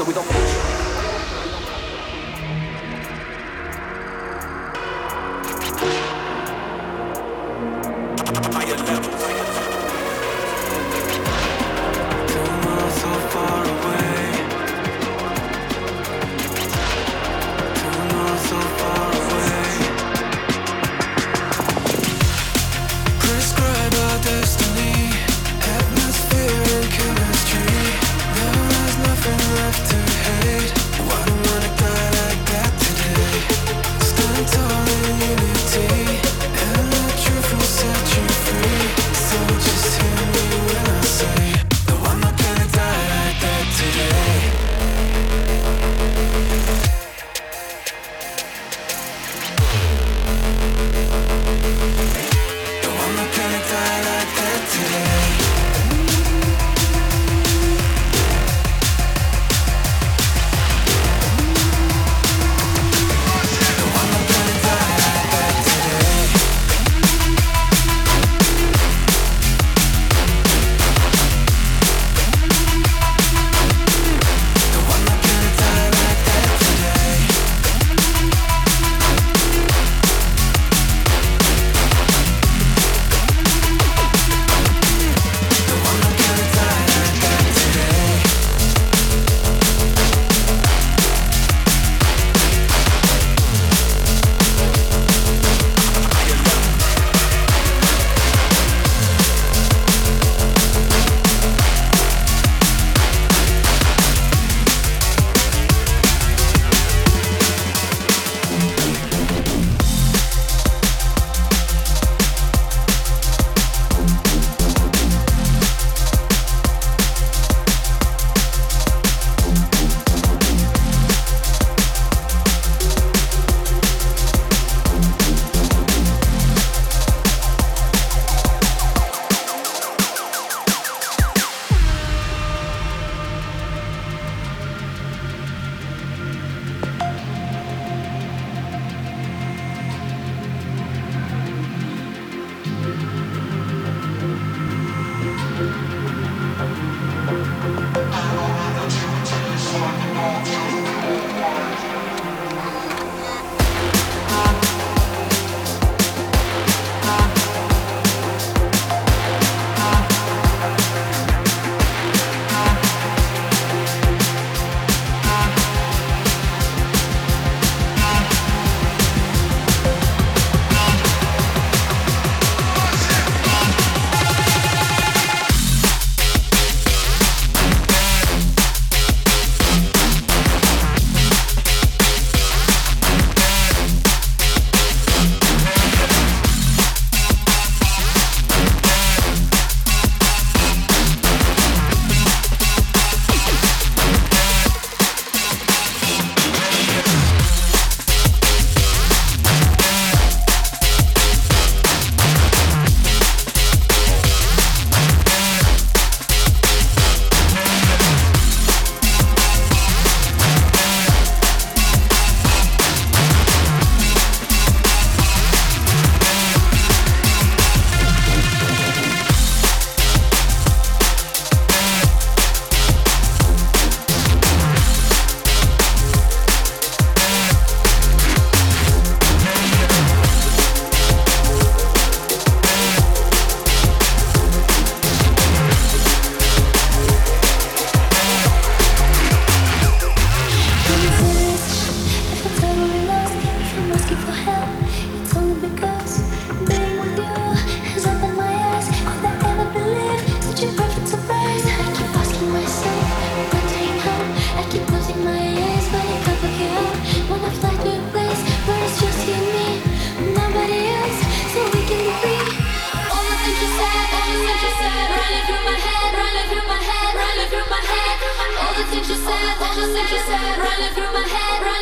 no we don't running through my head.